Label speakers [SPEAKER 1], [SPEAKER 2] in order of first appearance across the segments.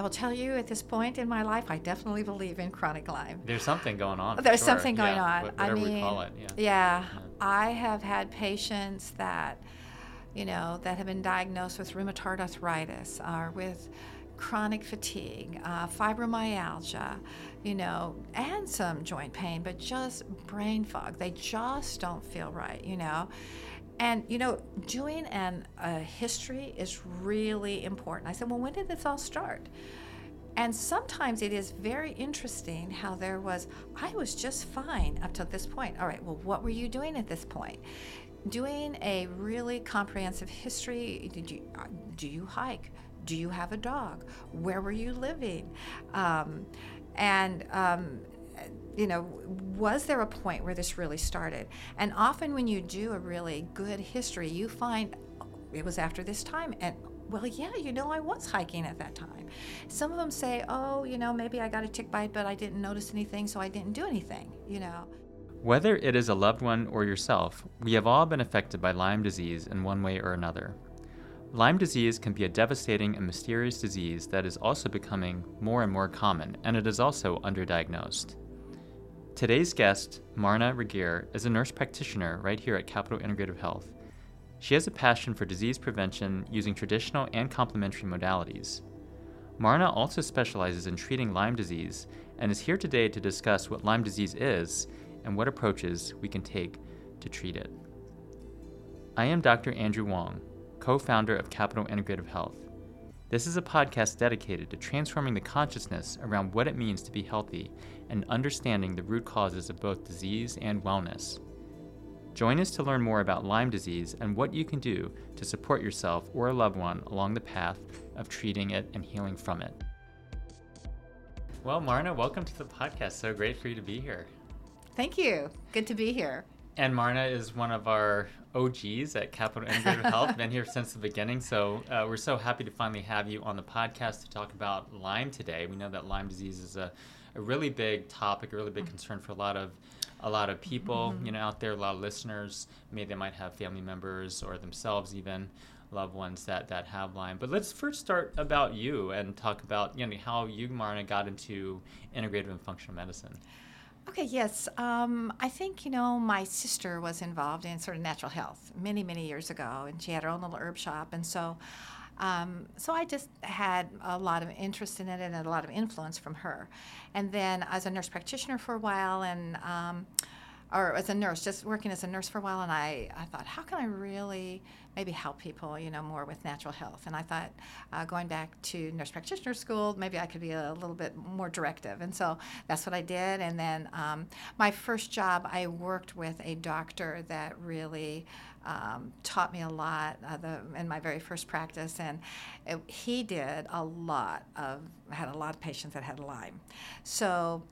[SPEAKER 1] I will tell you at this point in my life, I definitely believe in chronic Lyme.
[SPEAKER 2] There's something going on.
[SPEAKER 1] There's
[SPEAKER 2] sure.
[SPEAKER 1] something going
[SPEAKER 2] Yeah,
[SPEAKER 1] on. I mean,
[SPEAKER 2] we call it. Yeah.
[SPEAKER 1] yeah, I have had patients that, you know, that have been diagnosed with rheumatoid arthritis or with chronic fatigue, uh, fibromyalgia, you know, and some joint pain, but just brain fog. They just don't feel right, you know. And you know, doing an a history is really important. I said, well, when did this all start? And sometimes it is very interesting how there was, I was just fine up to this point. All right, well, what were you doing at this point? Doing a really comprehensive history. Did you, uh, do you hike? Do you have a dog? Where were you living? Um, and, um, you know, was there a point where this really started? And often when you do a really good history, you find "Oh, it was after this time. And well, yeah, you know, I was hiking at that time. Some of them say, oh, you know, maybe I got a tick bite, but I didn't notice anything, so I didn't do anything, you know.
[SPEAKER 2] Whether it is a loved one or yourself, we have all been affected by Lyme disease in one way or another. Lyme disease can be a devastating and mysterious disease that is also becoming more and more common, and it is also underdiagnosed. Today's guest, Marna Regier, is a nurse practitioner right here at Capital Integrative Health. She has a passion for disease prevention using traditional and complementary modalities. Marna also specializes in treating Lyme disease and is here today to discuss what Lyme disease is and what approaches we can take to treat it. I am Dr. Andrew Wong, co founder of Capital Integrative Health. This is a podcast dedicated to transforming the consciousness around what it means to be healthy and understanding the root causes of both disease and wellness. Join us to learn more about Lyme disease and what you can do to support yourself or a loved one along the path of treating it and healing from it. Well, Marna, welcome to the podcast. So great for you to be here.
[SPEAKER 1] Thank you. Good to be here.
[SPEAKER 2] And Marna is one of our OGs at Capital Integrative Health, been here since the beginning. So uh, we're so happy to finally have you on the podcast to talk about Lyme today. We know that Lyme disease is a, a really big topic, a really big concern for a lot of a lot of people, you know, out there, a lot of listeners. Maybe they might have family members or themselves even loved ones that that have Lyme. But let's first start about you and talk about you know how you, Marna, got into integrative and functional medicine.
[SPEAKER 1] Okay, yes. Um, I think, you know, my sister was involved in sort of natural health many, many years ago, and she had her own little herb shop. And so, um, so I just had a lot of interest in it and a lot of influence from her. And then I was a nurse practitioner for a while, and um, or as a nurse, just working as a nurse for a while, and I, I thought, how can I really maybe help people, you know, more with natural health? And I thought, uh, going back to nurse practitioner school, maybe I could be a little bit more directive. And so that's what I did. And then um, my first job, I worked with a doctor that really um, taught me a lot uh, the, in my very first practice, and it, he did a lot of had a lot of patients that had Lyme. So.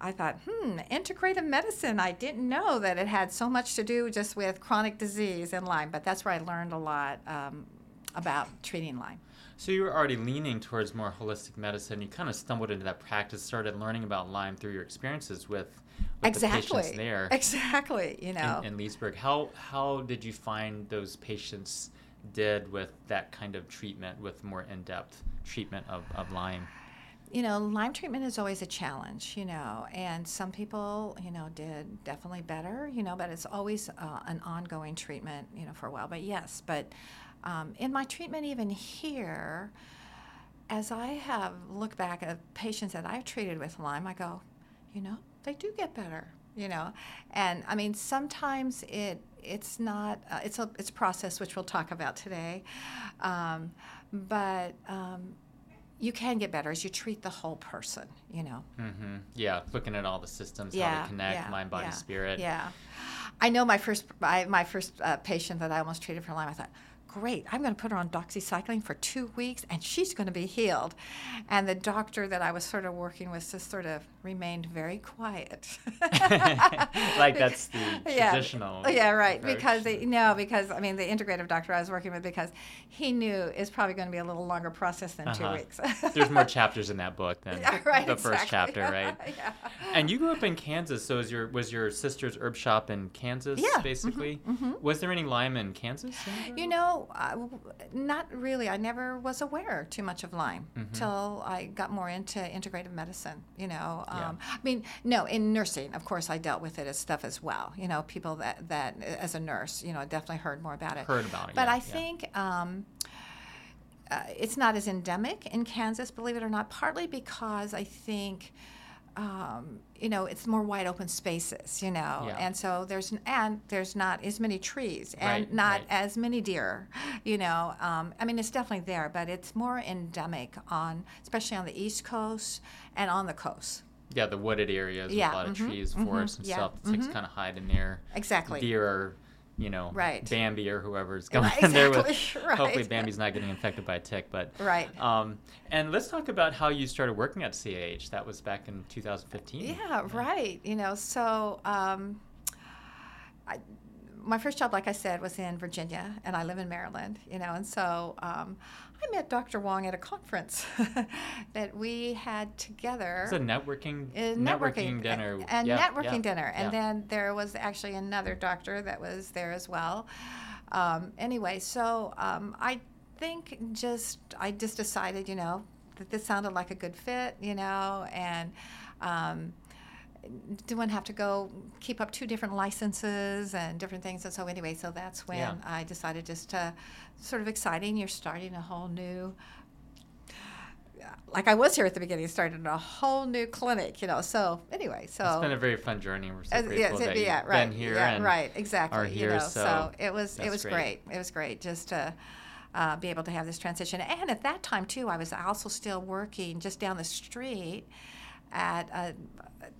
[SPEAKER 1] I thought, hmm, integrative medicine. I didn't know that it had so much to do just with chronic disease and Lyme, but that's where I learned a lot um, about treating Lyme.
[SPEAKER 2] So you were already leaning towards more holistic medicine. You kind of stumbled into that practice, started learning about Lyme through your experiences with, with
[SPEAKER 1] exactly.
[SPEAKER 2] the patients there
[SPEAKER 1] Exactly. You know.
[SPEAKER 2] in, in Leesburg. How how did you find those patients did with that kind of treatment, with more in depth treatment of, of Lyme?
[SPEAKER 1] You know, Lyme treatment is always a challenge, you know, and some people, you know, did definitely better, you know, but it's always uh, an ongoing treatment, you know, for a while. But yes, but um, in my treatment, even here, as I have looked back at patients that I've treated with Lyme, I go, you know, they do get better, you know, and I mean, sometimes it it's not uh, it's a it's a process which we'll talk about today, um, but. Um, you can get better as you treat the whole person, you know.
[SPEAKER 2] Mm-hmm. Yeah, looking at all the systems, how
[SPEAKER 1] Yeah,
[SPEAKER 2] they connect,
[SPEAKER 1] yeah,
[SPEAKER 2] mind, body,
[SPEAKER 1] yeah,
[SPEAKER 2] spirit.
[SPEAKER 1] Yeah, I know my first I, my first uh, patient that I almost treated for Lyme. I thought, great, I'm going to put her on doxycycline for two weeks, and she's going to be healed. And the doctor that I was sort of working with just sort of remained very quiet.
[SPEAKER 2] like that's the
[SPEAKER 1] yeah.
[SPEAKER 2] traditional.
[SPEAKER 1] Yeah, right.
[SPEAKER 2] approach.
[SPEAKER 1] Because they, no, because I mean the integrative doctor I was working with because he knew it's probably going to be a little longer process than
[SPEAKER 2] Uh-huh.
[SPEAKER 1] two weeks.
[SPEAKER 2] There's more chapters in that book than
[SPEAKER 1] Yeah, right,
[SPEAKER 2] the first
[SPEAKER 1] exactly.
[SPEAKER 2] chapter, right?
[SPEAKER 1] yeah.
[SPEAKER 2] And you grew up in Kansas, so was your was your sister's herb shop in Kansas,
[SPEAKER 1] Yeah, mhm,
[SPEAKER 2] basically? Was there any Lyme in Kansas?
[SPEAKER 1] You know, uh, not really. I never was aware too much of Lyme
[SPEAKER 2] Mhm.
[SPEAKER 1] till I got more into integrative medicine. You know,
[SPEAKER 2] Yeah.
[SPEAKER 1] um, I mean, no, in nursing, of course, I dealt with it as stuff as well. You know, people that that as a nurse, you know, I definitely heard more about it.
[SPEAKER 2] Heard about it.
[SPEAKER 1] But
[SPEAKER 2] yeah,
[SPEAKER 1] I
[SPEAKER 2] yeah.
[SPEAKER 1] think um, uh, it's not as endemic in Kansas, believe it or not, partly because I think. Um, you know, it's more wide open spaces, you know,
[SPEAKER 2] Yeah.
[SPEAKER 1] and so there's and there's not as many trees and
[SPEAKER 2] Right,
[SPEAKER 1] not
[SPEAKER 2] right.
[SPEAKER 1] as many deer, you know. Um, I mean, it's definitely there, but it's more endemic on, especially on the East Coast and on the coast.
[SPEAKER 2] Yeah, the wooded areas
[SPEAKER 1] Yeah,
[SPEAKER 2] with a lot of
[SPEAKER 1] mhm,
[SPEAKER 2] trees,
[SPEAKER 1] mhm,
[SPEAKER 2] forests and
[SPEAKER 1] yeah,
[SPEAKER 2] stuff. Ticks
[SPEAKER 1] mhm.
[SPEAKER 2] kind of hide in there.
[SPEAKER 1] Exactly.
[SPEAKER 2] Deer are, you know,
[SPEAKER 1] Right.
[SPEAKER 2] Bambi or whoever's going
[SPEAKER 1] Right,
[SPEAKER 2] in there with.
[SPEAKER 1] right.
[SPEAKER 2] Hopefully, Bambi's not getting infected by a tick. But
[SPEAKER 1] Right.
[SPEAKER 2] Um, and let's talk about how you started working at CAH. That was back in 2015.
[SPEAKER 1] Yeah, right. You know, so um, I, my first job, like I said, was in Virginia, and I live in Maryland. You know, and so um, I met Dr. Wong at a conference that we had together.
[SPEAKER 2] It's a networking
[SPEAKER 1] Uh,
[SPEAKER 2] networking dinner.
[SPEAKER 1] and
[SPEAKER 2] Yeah,
[SPEAKER 1] networking
[SPEAKER 2] yeah,
[SPEAKER 1] dinner and
[SPEAKER 2] yeah.
[SPEAKER 1] then there was actually another doctor that was there as well um, anyway so um, i think just i just decided you know that this sounded like a good fit you know and um, didn't have to go keep up two different licenses and different things and so anyway so that's when
[SPEAKER 2] Yeah.
[SPEAKER 1] i decided just to sort of exciting you're starting a whole new like I was here at the beginning, started a whole new clinic, you know. So anyway, so
[SPEAKER 2] It's been a very fun journey. We're so
[SPEAKER 1] uh,
[SPEAKER 2] grateful
[SPEAKER 1] yeah,
[SPEAKER 2] that
[SPEAKER 1] yeah,
[SPEAKER 2] you've
[SPEAKER 1] right,
[SPEAKER 2] been here
[SPEAKER 1] yeah,
[SPEAKER 2] and
[SPEAKER 1] right, exactly.
[SPEAKER 2] are
[SPEAKER 1] you know,
[SPEAKER 2] so
[SPEAKER 1] it was it was great. It was great just to uh, be able to have this transition. And at that time too, I was also still working just down the street at a,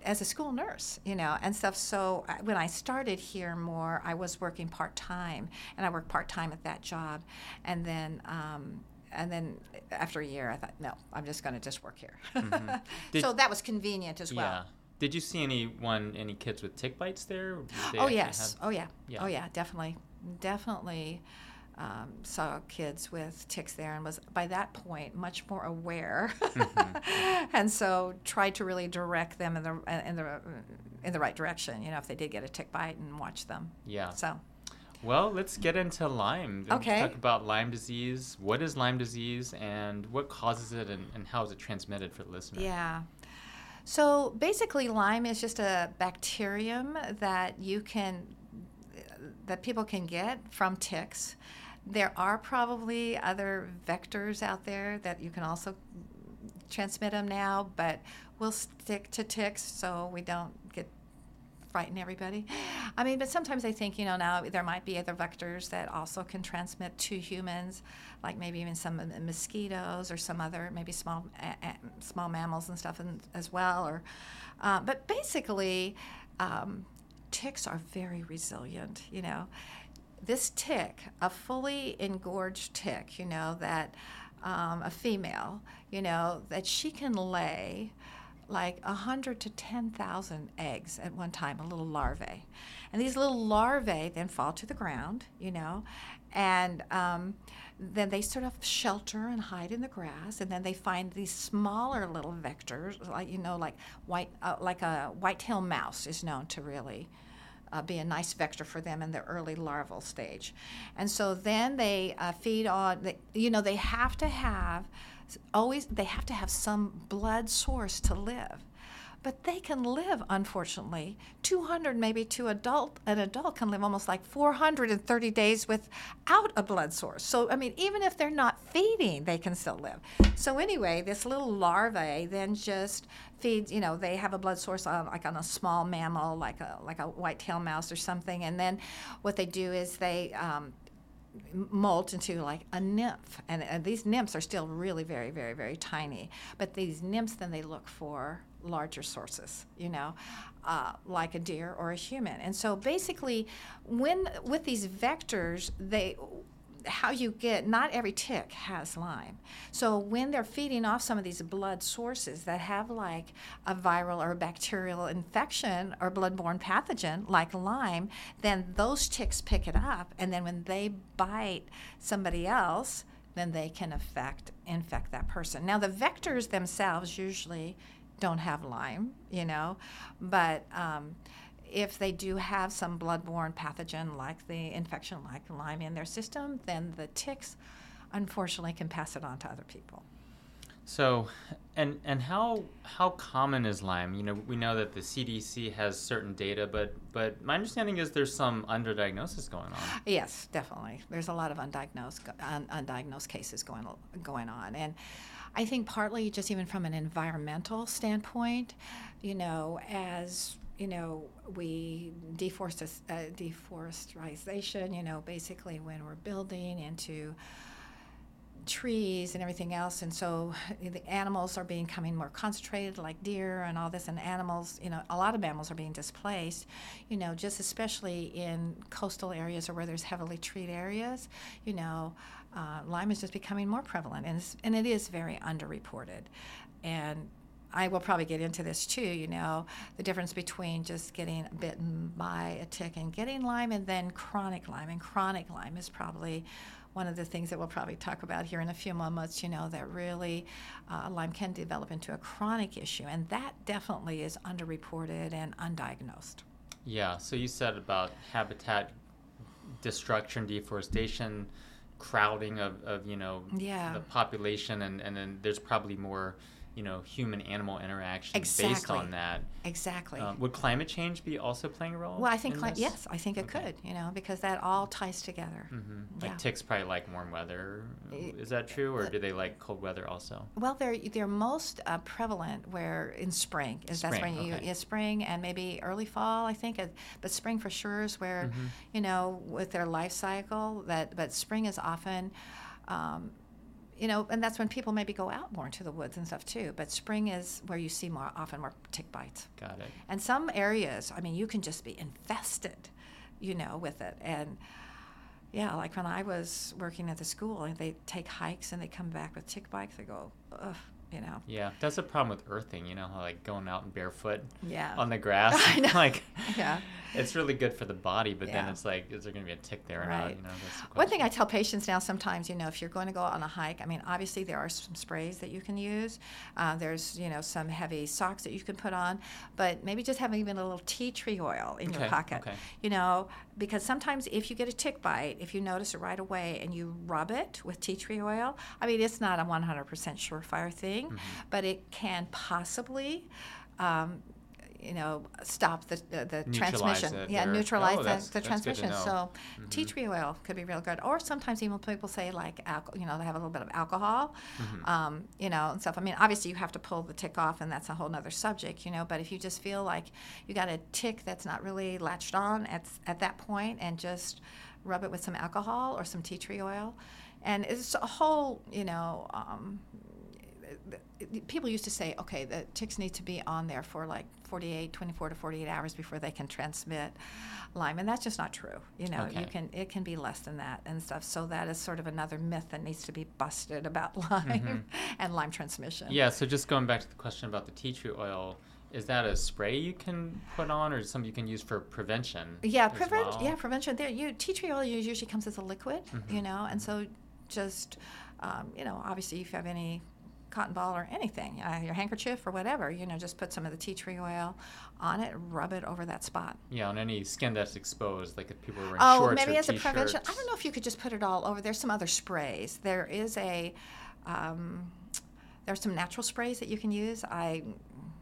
[SPEAKER 1] as a school nurse, you know, and stuff. So uh, when I started here more, I was working part time, and I worked part time at that job, and then. Um, and then after a year, I thought, no, I'm just going to just work here.
[SPEAKER 2] Mhm. Did-
[SPEAKER 1] so that was convenient as well.
[SPEAKER 2] Yeah. Did you see anyone, any kids with tick bites there?
[SPEAKER 1] Oh yes.
[SPEAKER 2] have-
[SPEAKER 1] Oh yeah.
[SPEAKER 2] Yeah.
[SPEAKER 1] Oh yeah. Definitely. Definitely. Um, saw kids with ticks there and was by that point much more aware,
[SPEAKER 2] Mhm.
[SPEAKER 1] and so tried to really direct them in the in the in the right direction. You know, if they did get a tick bite, and watch them.
[SPEAKER 2] Yeah.
[SPEAKER 1] So
[SPEAKER 2] Well, let's get into Lyme. Let's
[SPEAKER 1] Okay.
[SPEAKER 2] Talk about Lyme disease. What is Lyme disease and what causes it and, and how is it transmitted for the listener?
[SPEAKER 1] yeah. So basically, Lyme is just a bacterium that you can that people can get from ticks. There are probably other vectors out there that you can also transmit them now, but we'll stick to ticks so we don't get frighten everybody. I mean, but sometimes I think, you know, now there might be other vectors that also can transmit to humans, like maybe even some mosquitoes or some other maybe small a- small mammals and stuff in, as well. Or, uh, but basically, um, ticks are very resilient. You know, this tick, a fully engorged tick, you know that um, a female, you know that she can lay like a hundred to ten thousand eggs at one time, a little larvae, and these little larvae then fall to the ground, you know, and um, then they sort of shelter and hide in the grass, and then they find these smaller little vectors, like you know, like white, uh, like a white-tailed mouse is known to really uh, be a nice vector for them in the early larval stage. And so then they uh, feed on, they, you know, they have to have always, they have to have some blood source to live. But they can live, unfortunately, 200 maybe to adult. An adult can live almost like 430 days without a blood source. So I mean, even if they're not feeding, they can still live. So anyway, this little larvae then just feeds. You know, they have a blood source on, like on a small mammal, like a like a white-tailed mouse or something. And then what they do is they um, molt into like a nymph and, and these nymphs are still really very very very tiny but these nymphs then they look for larger sources you know uh, like a deer or a human. And so basically when with these vectors they how you get not every tick has lyme. So when they're feeding off some of these blood sources that have like a viral or bacterial infection or bloodborne pathogen like lyme then those ticks pick it up and then when they bite somebody else then they can affect infect that person. Now the vectors themselves usually don't have lyme you know but um, if they do have some bloodborne pathogen like the infection, like Lyme in their system, then the ticks unfortunately can pass it on to other people.
[SPEAKER 2] So, and and how how common is Lyme? You know, we know that the CDC has certain data, but but my understanding is there's some underdiagnosis going on.
[SPEAKER 1] Yes, definitely. There's a lot of undiagnosed un, undiagnosed cases going going on, and I think partly just even from an environmental standpoint, you know, as you know, we deforest, uh, deforestation, you know, basically when we're building into trees and everything else and so the animals are becoming more concentrated like deer and all this and animals you know a lot of mammals are being displaced you know just especially in coastal areas or where there's heavily treed areas you know uh, lyme is just becoming more prevalent and, and it is very underreported and I will probably get into this too, you know, the difference between just getting bitten by a tick and getting Lyme and then chronic Lyme. And chronic Lyme is probably one of the things that we'll probably talk about here in a few moments, you know, that really uh, Lyme can develop into a chronic issue. And that definitely is underreported and undiagnosed.
[SPEAKER 2] Yeah, so you said about habitat destruction, deforestation, crowding of, of you know,
[SPEAKER 1] yeah.
[SPEAKER 2] the population, and, and then there's probably more you know human animal interaction
[SPEAKER 1] exactly.
[SPEAKER 2] based on that
[SPEAKER 1] exactly
[SPEAKER 2] um, would climate change be also playing a role
[SPEAKER 1] well i think cli- yes i think it okay. could you know because that all ties together
[SPEAKER 2] mm-hmm. like yeah. ticks probably like warm weather is that true or do they like cold weather also
[SPEAKER 1] well they're they're most uh, prevalent where in spring is
[SPEAKER 2] spring,
[SPEAKER 1] that's when you
[SPEAKER 2] okay.
[SPEAKER 1] yeah, spring and maybe early fall i think but spring for sure is where mm-hmm. you know with their life cycle that but spring is often um, you know, and that's when people maybe go out more into the woods and stuff too. But spring is where you see more often more tick bites.
[SPEAKER 2] Got it.
[SPEAKER 1] And some areas, I mean, you can just be infested, you know, with it. And yeah, like when I was working at the school, and they take hikes and they come back with tick bites. They go, ugh, you know.
[SPEAKER 2] Yeah, that's a problem with earthing. You know, like going out and barefoot.
[SPEAKER 1] Yeah.
[SPEAKER 2] On the grass. like.
[SPEAKER 1] Yeah.
[SPEAKER 2] It's really good for the body, but
[SPEAKER 1] Yeah.
[SPEAKER 2] then it's like, is there going to be a tick there or not?
[SPEAKER 1] Right.
[SPEAKER 2] You know,
[SPEAKER 1] One thing. I tell patients now sometimes, you know, if you're going to go on a hike, I mean, obviously there are some sprays that you can use. Uh, there's, you know, some heavy socks that you can put on, but maybe just having even a little tea tree oil in your pocket,
[SPEAKER 2] okay.
[SPEAKER 1] you know, because sometimes if you get a tick bite, if you notice it right away and you rub it with tea tree oil, I mean, it's not a 100% surefire thing,
[SPEAKER 2] Mm-hmm.
[SPEAKER 1] but it can possibly. Um, you know, stop the the, the transmission.
[SPEAKER 2] it
[SPEAKER 1] Yeah,
[SPEAKER 2] or-
[SPEAKER 1] neutralize
[SPEAKER 2] oh,
[SPEAKER 1] the, the
[SPEAKER 2] that's good to
[SPEAKER 1] transmission. So, tea tree oil could be real good. Or sometimes even people say like alcohol, you know, they have a little bit of alcohol,
[SPEAKER 2] Mm-hmm.
[SPEAKER 1] um, you know, and stuff. I mean, obviously you have to pull the tick off, and that's a whole other subject, you know. But if you just feel like you got a tick that's not really latched on at at that point, and just rub it with some alcohol or some tea tree oil, and it's a whole, you know. Um, people used to say, okay, the ticks need to be on there for like 48, 24 to 48 hours before they can transmit Lyme, and that's just not true. You know, you can it can be less than that and stuff. So that is sort of another myth that needs to be busted about Lyme and Lyme transmission.
[SPEAKER 2] Yeah, so just going back to the question about the tea tree oil, is that a spray you can put on or something you can use for prevention?
[SPEAKER 1] Yeah, prevent.
[SPEAKER 2] well?
[SPEAKER 1] Yeah, prevention. There, you tea tree oil usually comes as a liquid,
[SPEAKER 2] Mm-hmm.
[SPEAKER 1] you know, and so just, um, you know, obviously if you have any cotton ball or anything, uh, your handkerchief or whatever, you know, just put some of the tea tree oil on it, rub it over that spot.
[SPEAKER 2] Yeah, on any skin that's exposed, like if people are wearing
[SPEAKER 1] Oh,
[SPEAKER 2] shorts
[SPEAKER 1] maybe
[SPEAKER 2] or
[SPEAKER 1] as a prevention. I
[SPEAKER 2] t-shirts.
[SPEAKER 1] don't know if you could just put it all over. There's some other sprays. There is a, um, there's some natural sprays that you can use. I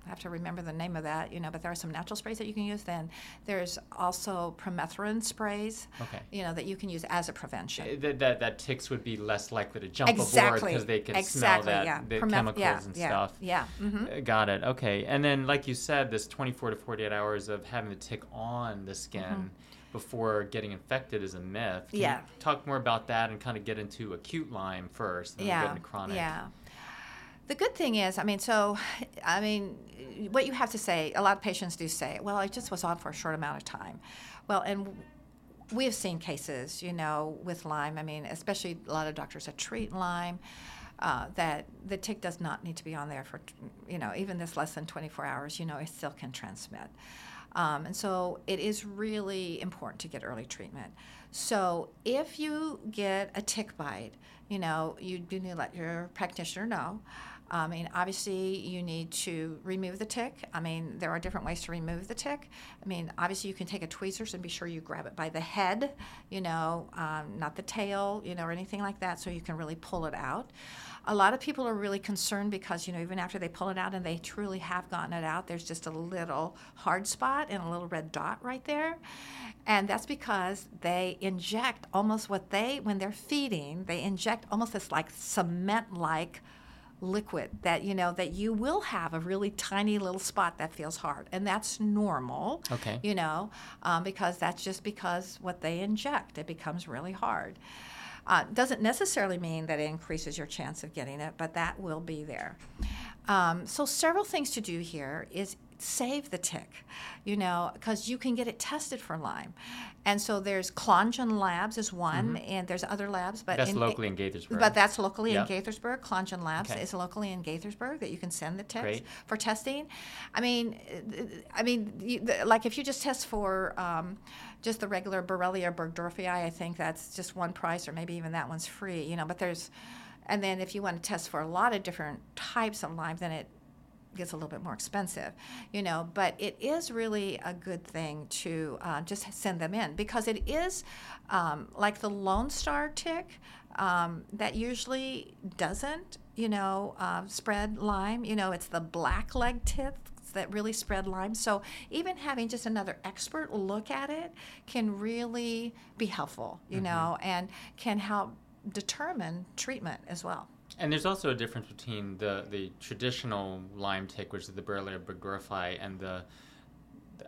[SPEAKER 1] have to remember the name of that, you know, but there are some natural sprays that you can use. Then there's also permethrin sprays,
[SPEAKER 2] Okay.
[SPEAKER 1] you know, that you can use as a prevention.
[SPEAKER 2] Uh, That, that, that ticks would be less likely to jump aboard
[SPEAKER 1] exactly.
[SPEAKER 2] because they can
[SPEAKER 1] exactly,
[SPEAKER 2] smell that
[SPEAKER 1] yeah.
[SPEAKER 2] the
[SPEAKER 1] Permeth-
[SPEAKER 2] chemicals
[SPEAKER 1] yeah,
[SPEAKER 2] and
[SPEAKER 1] yeah,
[SPEAKER 2] stuff.
[SPEAKER 1] Yeah. hmm
[SPEAKER 2] Uh, Got it. Okay. And then, like you said, this 24 to 48 hours of having the tick on the skin before getting infected is a myth. Can
[SPEAKER 1] Mm-hmm. Yeah.
[SPEAKER 2] You talk more about that and kind of get into acute Lyme first, and then
[SPEAKER 1] yeah,
[SPEAKER 2] get into chronic.
[SPEAKER 1] Yeah. The good thing is, I mean, so, I mean, what you have to say, a lot of patients do say, well, I just was on for a short amount of time. Well, and we have seen cases, you know, with Lyme. I mean, especially a lot of doctors that treat Lyme. Uh, that the tick does not need to be on there for, you know, even this less than 24 hours, you know, it still can transmit. Um, and so it is really important to get early treatment. So if you get a tick bite, you know, you do need to let your practitioner know. I mean, obviously, you need to remove the tick. I mean, there are different ways to remove the tick. I mean, obviously, you can take a tweezers and be sure you grab it by the head, you know, um, not the tail, you know, or anything like that, so you can really pull it out. A lot of people are really concerned because, you know, even after they pull it out and they truly have gotten it out, there's just a little hard spot and a little red dot right there. And that's because they inject almost what they, when they're feeding, they inject almost this like cement like liquid that you know that you will have a really tiny little spot that feels hard and that's normal
[SPEAKER 2] Okay.
[SPEAKER 1] you know um, because that's just because what they inject it becomes really hard uh, doesn't necessarily mean that it increases your chance of getting it but that will be there um, so several things to do here is save the tick, you know, because you can get it tested for Lyme. And so there's Clongen Labs is one, and there's other labs, but
[SPEAKER 2] Mm-hmm. That's
[SPEAKER 1] in,
[SPEAKER 2] locally in Gaithersburg.
[SPEAKER 1] but that's locally
[SPEAKER 2] Yep.
[SPEAKER 1] in Gaithersburg. Clongen Labs
[SPEAKER 2] Okay.
[SPEAKER 1] is locally in Gaithersburg that you can send the ticks
[SPEAKER 2] Great.
[SPEAKER 1] for testing. I mean, I mean, you, the, like if you just test for um, just the regular Borrelia burgdorferi, I think that's just one price, or maybe even that one's free. You know, but there's, and then if you want to test for a lot of different types of Lyme, then it gets a little bit more expensive, you know, but it is really a good thing to uh, just send them in because it is um, like the Lone Star tick um, that usually doesn't, you know, uh, spread Lyme. You know, it's the black leg ticks that really spread Lyme. So even having just another expert look at it can really be helpful, you know, and can help determine treatment as well.
[SPEAKER 2] And there's also a difference between the, the traditional Lyme tick, which is the Borrelia burgdorferi, and the,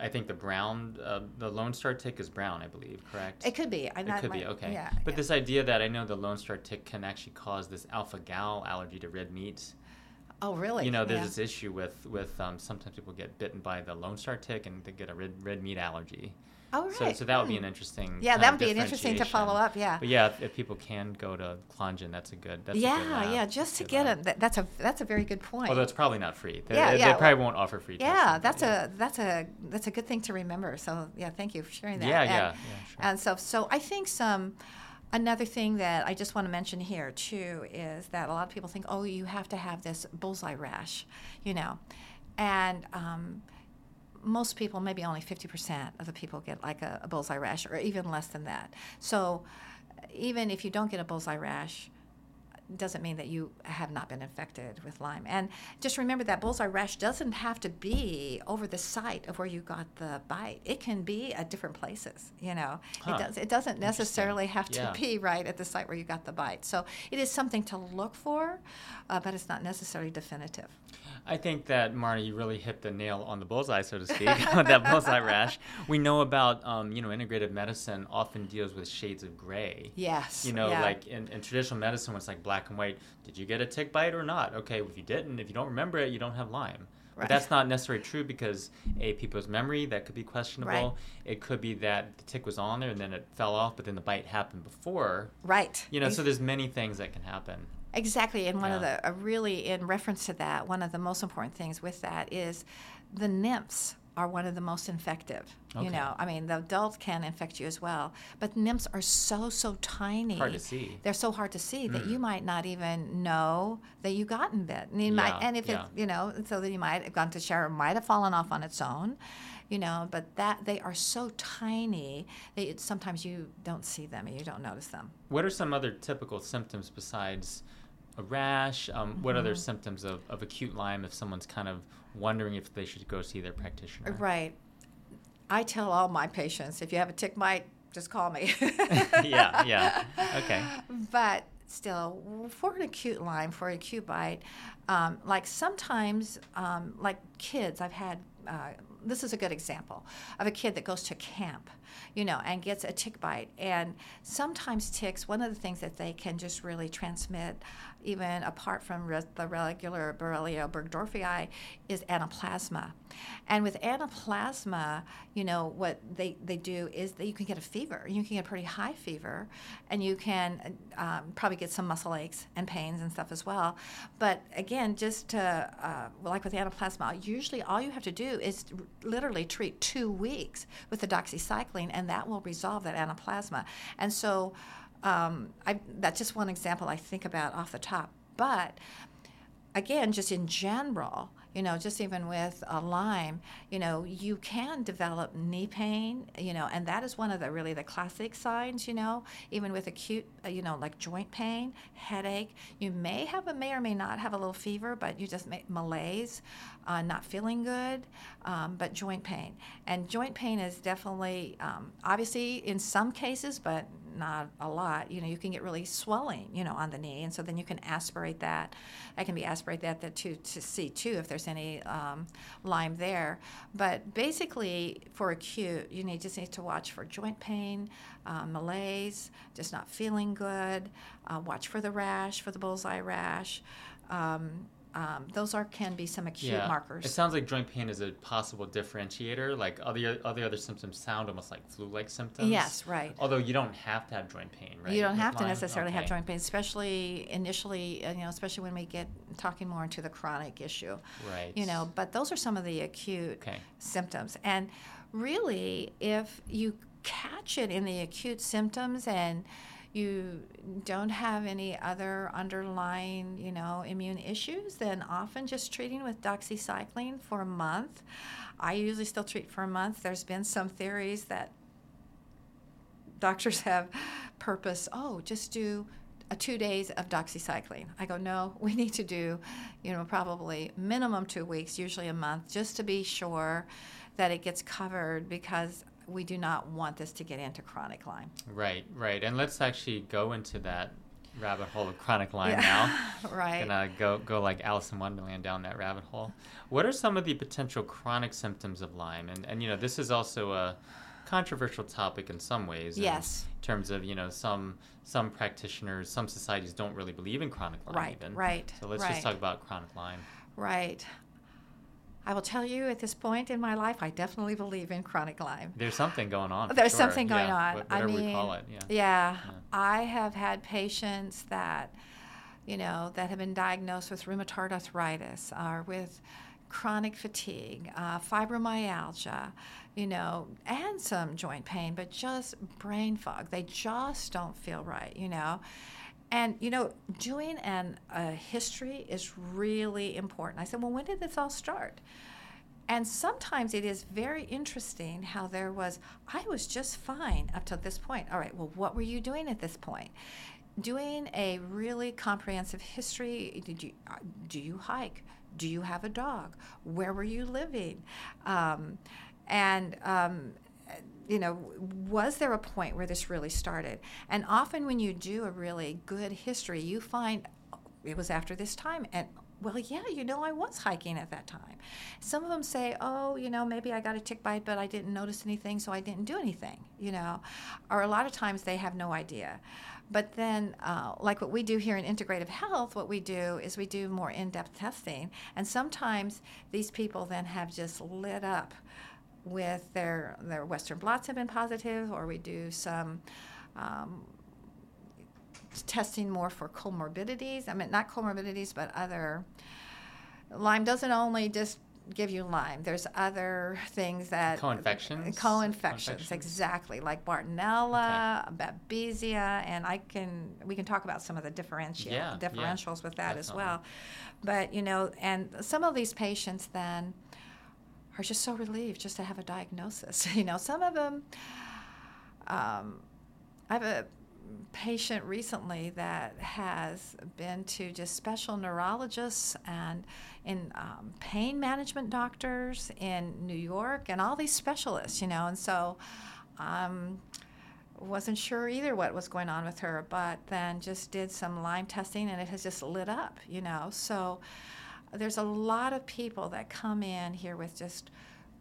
[SPEAKER 2] I think the brown, uh, the Lone Star tick is brown, I believe, correct?
[SPEAKER 1] It could be. I
[SPEAKER 2] It could be okay,
[SPEAKER 1] Yeah.
[SPEAKER 2] but
[SPEAKER 1] yeah.
[SPEAKER 2] this idea that I know the Lone Star tick can actually cause this alpha gal allergy to red meat.
[SPEAKER 1] Oh, really?
[SPEAKER 2] You know, there's
[SPEAKER 1] Yeah.
[SPEAKER 2] this issue with with um, sometimes people get bitten by the Lone Star tick and they get a red red meat allergy.
[SPEAKER 1] Oh, right.
[SPEAKER 2] So so that would be
[SPEAKER 1] Hmm.
[SPEAKER 2] an interesting.
[SPEAKER 1] Yeah, that would be an interesting to follow up. Yeah.
[SPEAKER 2] But yeah, if, if people can go to Clongen, that's a good. That's a good
[SPEAKER 1] yeah,
[SPEAKER 2] lab.
[SPEAKER 1] yeah, just to get
[SPEAKER 2] lab.
[SPEAKER 1] them. That's a that's a very good point.
[SPEAKER 2] Although it's probably not free. They,
[SPEAKER 1] Yeah,
[SPEAKER 2] they,
[SPEAKER 1] yeah,
[SPEAKER 2] they probably won't offer free.
[SPEAKER 1] yeah,
[SPEAKER 2] testing,
[SPEAKER 1] that's
[SPEAKER 2] yeah.
[SPEAKER 1] a that's a that's a good thing to remember. So yeah, thank you for sharing that.
[SPEAKER 2] Yeah,
[SPEAKER 1] And-
[SPEAKER 2] yeah, yeah, sure.
[SPEAKER 1] And so so I think some another thing that I just want to mention here too is that a lot of people think, oh, you have to have this bullseye rash, you know, and um, most people, maybe only 50% of the people get like a, a bullseye rash, or even less than that. So, even if you don't get a bullseye rash, doesn't mean that you have not been infected with Lyme. And just remember that bullseye rash doesn't have to be over the site of where you got the bite. It can be at different places. You know,
[SPEAKER 2] Huh.
[SPEAKER 1] it does. It doesn't necessarily have to
[SPEAKER 2] Yeah.
[SPEAKER 1] be right at the site where you got the bite. So it is something to look for, uh, but it's not necessarily definitive.
[SPEAKER 2] I think that Marty, you really hit the nail on the bullseye, so to speak, with that bullseye rash. We know about, um, you know, integrative medicine often deals with shades of gray.
[SPEAKER 1] Yes.
[SPEAKER 2] You know,
[SPEAKER 1] yeah.
[SPEAKER 2] like in, in traditional medicine, when it's like black and white, did you get a tick bite or not? Okay, if you didn't, if you don't remember it, you don't have Lyme.
[SPEAKER 1] Right.
[SPEAKER 2] But that's not necessarily true because a people's memory that could be questionable.
[SPEAKER 1] Right.
[SPEAKER 2] It could be that the tick was on there and then it fell off, but then the bite happened before.
[SPEAKER 1] right.
[SPEAKER 2] You know, so there's many things that can happen.
[SPEAKER 1] Exactly, and one of the uh, really in reference to that, one of the most important things with that is the nymphs are one of the most infective.
[SPEAKER 2] Okay.
[SPEAKER 1] You know, I mean, the adults can infect you as well, but nymphs are so so tiny.
[SPEAKER 2] Hard to see.
[SPEAKER 1] They're so hard to see that
[SPEAKER 2] Mm.
[SPEAKER 1] you might not even know that you gotten bit. And, you might,
[SPEAKER 2] Yeah,
[SPEAKER 1] and if
[SPEAKER 2] yeah.
[SPEAKER 1] it, you know, so that you might have gone to shower, might have fallen off on its own, you know. But that they are so tiny that it, sometimes you don't see them and you don't notice them.
[SPEAKER 2] What are some other typical symptoms besides a rash? Um, What
[SPEAKER 1] Mm-hmm.
[SPEAKER 2] other symptoms of, of acute Lyme if someone's kind of wondering if they should go see their practitioner?
[SPEAKER 1] Right. I tell all my patients if you have a tick bite, just call me.
[SPEAKER 2] yeah, yeah. Okay.
[SPEAKER 1] But still, for an acute Lyme, for an acute bite, um, like sometimes, um, like kids, I've had. Uh, this is a good example of a kid that goes to camp, you know, and gets a tick bite. And sometimes ticks, one of the things that they can just really transmit, even apart from the regular Borrelia burgdorferi, is anaplasma. And with anaplasma, you know, what they, they do is that you can get a fever. You can get a pretty high fever, and you can um, probably get some muscle aches and pains and stuff as well. But again, just to, uh, like with anaplasma, usually all you have to do is r- literally treat two weeks with the doxycycline, and that will resolve that anaplasma. And so um, I, that's just one example I think about off the top. But again, just in general, you know, just even with a Lyme, you know, you can develop knee pain, you know, and that is one of the really the classic signs, you know, even with acute, uh, you know, like joint pain, headache. You may have a may or may not have a little fever, but you just make malaise, uh, not feeling good, um, but joint pain. And joint pain is definitely, um, obviously, in some cases, but not a lot. You know, you can get really swelling, you know, on the knee, and so then you can aspirate that. I can be aspirate that, that to to see too if there's any um, Lyme there. But basically, for acute, you need just need to watch for joint pain, uh, malaise, just not feeling good. Uh, watch for the rash, for the bullseye rash. Um, um, those are can be some acute
[SPEAKER 2] yeah.
[SPEAKER 1] markers.
[SPEAKER 2] It sounds like joint pain is a possible differentiator. Like other other other symptoms sound almost like flu-like symptoms.
[SPEAKER 1] Yes, right.
[SPEAKER 2] Although you don't have to have joint pain, right?
[SPEAKER 1] You don't have to
[SPEAKER 2] Lyme?
[SPEAKER 1] necessarily have joint pain, especially initially, uh, you know, especially when we get talking more into the chronic issue.
[SPEAKER 2] Right.
[SPEAKER 1] You know, but those are some of the acute
[SPEAKER 2] Okay.
[SPEAKER 1] symptoms. And really, if you catch it in the acute symptoms and you don't have any other underlying, you know, immune issues, then often just treating with doxycycline for a month. I usually still treat for a month. There's been some theories that doctors have purpose, oh, just do a two days of doxycycline. I go, no, we need to do, you know, probably minimum two weeks, usually a month, just to be sure that it gets covered because we do not want this to get into chronic Lyme.
[SPEAKER 2] Right, right. And let's actually go into that rabbit hole of chronic Lyme
[SPEAKER 1] Yeah.
[SPEAKER 2] now.
[SPEAKER 1] right.
[SPEAKER 2] Gonna go go like Alice in Wonderland down that rabbit hole. What are some of the potential chronic symptoms of Lyme? And and you know this is also a controversial topic in some ways.
[SPEAKER 1] Yes.
[SPEAKER 2] In terms of you know some some practitioners, some societies don't really believe in chronic Lyme.
[SPEAKER 1] Right,
[SPEAKER 2] even.
[SPEAKER 1] right,
[SPEAKER 2] So let's
[SPEAKER 1] right.
[SPEAKER 2] just talk about chronic Lyme.
[SPEAKER 1] Right. I will tell you at this point in my life, I definitely believe in chronic Lyme.
[SPEAKER 2] There's something going on.
[SPEAKER 1] There's
[SPEAKER 2] sure.
[SPEAKER 1] something going
[SPEAKER 2] Yeah,
[SPEAKER 1] on.
[SPEAKER 2] wha-
[SPEAKER 1] I mean,
[SPEAKER 2] we call it. Yeah.
[SPEAKER 1] Yeah,
[SPEAKER 2] Yeah.
[SPEAKER 1] I have had patients that, you know, that have been diagnosed with rheumatoid arthritis or with chronic fatigue, uh, fibromyalgia, you know, and some joint pain, but just brain fog. They just don't feel right, you know. And you know, doing an a history is really important. I said, well, when did this all start? And sometimes it is very interesting how there was, I was just fine up to this point. All right, well, what were you doing at this point? Doing a really comprehensive history. Did you, uh, do you hike? Do you have a dog? Where were you living? Um, and, um, you know, was there a point where this really started? And often when you do a really good history, you find "Oh, it was after this time. And well, yeah, you know, I was hiking at that time. Some of them say, oh, you know, maybe I got a tick bite, but I didn't notice anything, so I didn't do anything, you know. Or a lot of times they have no idea. But then, uh, like what we do here in integrative health, what we do is we do more in depth testing. And sometimes these people then have just lit up with their, their Western blots have been positive, or we do some. Um, testing more for comorbidities. I mean, not comorbidities, but other. Lyme doesn't only just give you Lyme. There's other things that
[SPEAKER 2] Co-infections?
[SPEAKER 1] Co-infections,
[SPEAKER 2] Co-infections?
[SPEAKER 1] exactly, like Bartonella, Babesia, and I can we can talk about some of the differential
[SPEAKER 2] Yeah, yeah,
[SPEAKER 1] differentials with that as well. But you know, and some of these patients then are just so relieved just to have a diagnosis. You know, some of them. Um, I have a patient recently that has been to just special neurologists and in um, pain management doctors in New York and all these specialists, you know, and so um, wasn't sure either what was going on with her, but then just did some Lyme testing and it has just lit up, you know. So there's a lot of people that come in here with just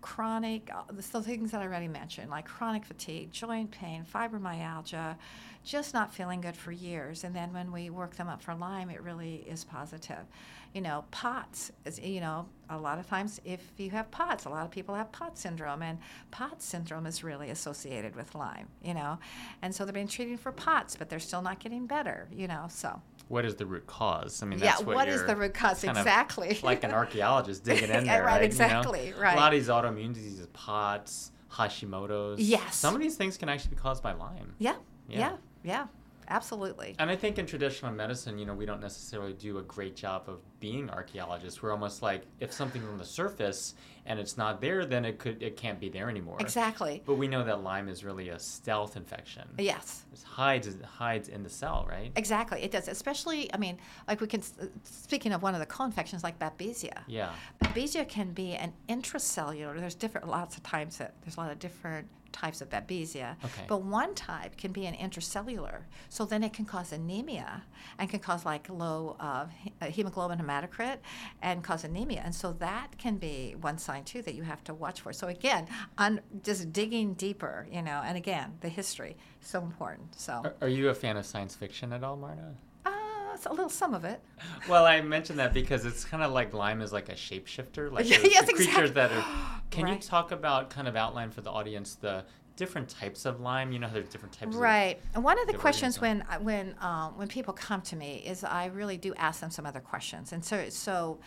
[SPEAKER 1] chronic, uh, the things that I already mentioned, like chronic fatigue, joint pain, fibromyalgia, just not feeling good for years. And then when we work them up for Lyme, it really is positive. You know, POTS, is, you know, a lot of times if you have POTS, a lot of people have POTS syndrome, and POTS syndrome is really associated with Lyme, you know. And so they're being treated for POTS, but they're still not getting better, you know, so.
[SPEAKER 2] What is the root cause? I mean,
[SPEAKER 1] Yeah,
[SPEAKER 2] that's what,
[SPEAKER 1] what is the root cause? Exactly.
[SPEAKER 2] like an archaeologist digging in there,
[SPEAKER 1] right,
[SPEAKER 2] right? you know?
[SPEAKER 1] exactly, right.
[SPEAKER 2] A lot of these autoimmune diseases, POTS, Hashimoto's.
[SPEAKER 1] Yes.
[SPEAKER 2] Some of these things can actually be caused by Lyme.
[SPEAKER 1] Yeah,
[SPEAKER 2] Yeah.
[SPEAKER 1] yeah, yeah, absolutely.
[SPEAKER 2] And I think in traditional medicine, you know, we don't necessarily do a great job of being archaeologists. We're almost like if something's on the surface and it's not there, then it could it can't be there anymore.
[SPEAKER 1] Exactly.
[SPEAKER 2] But we know that Lyme is really a stealth infection.
[SPEAKER 1] Yes.
[SPEAKER 2] It hides it hides in the cell, right?
[SPEAKER 1] Exactly. It does. Especially, I mean, like we can. Uh, speaking of one of the co-infections, like Babesia.
[SPEAKER 2] Yeah.
[SPEAKER 1] Babesia can be an intracellular. There's different. Lots of times that there's a lot of different types of babesia.
[SPEAKER 2] Okay.
[SPEAKER 1] But one type can be an intracellular. So then it can cause anemia and can cause like low uh, hemoglobin hematocrit and cause anemia. And so that can be one sign too that you have to watch for. So again, on just digging deeper, you know, and again, the history so important. So
[SPEAKER 2] Are, are you a fan of science fiction at all, Marta?
[SPEAKER 1] uh, it's a little some of it.
[SPEAKER 2] Well, I mentioned that because it's kind of like Lyme is like a shapeshifter, like
[SPEAKER 1] yes,
[SPEAKER 2] the creatures
[SPEAKER 1] exactly.
[SPEAKER 2] that are. Can you talk about kind of outline for the audience the different types of Lyme? You know, there's different types. Of,
[SPEAKER 1] Right. And one of the
[SPEAKER 2] the
[SPEAKER 1] questions when when um, when people come to me is I really do ask them some other questions, and so so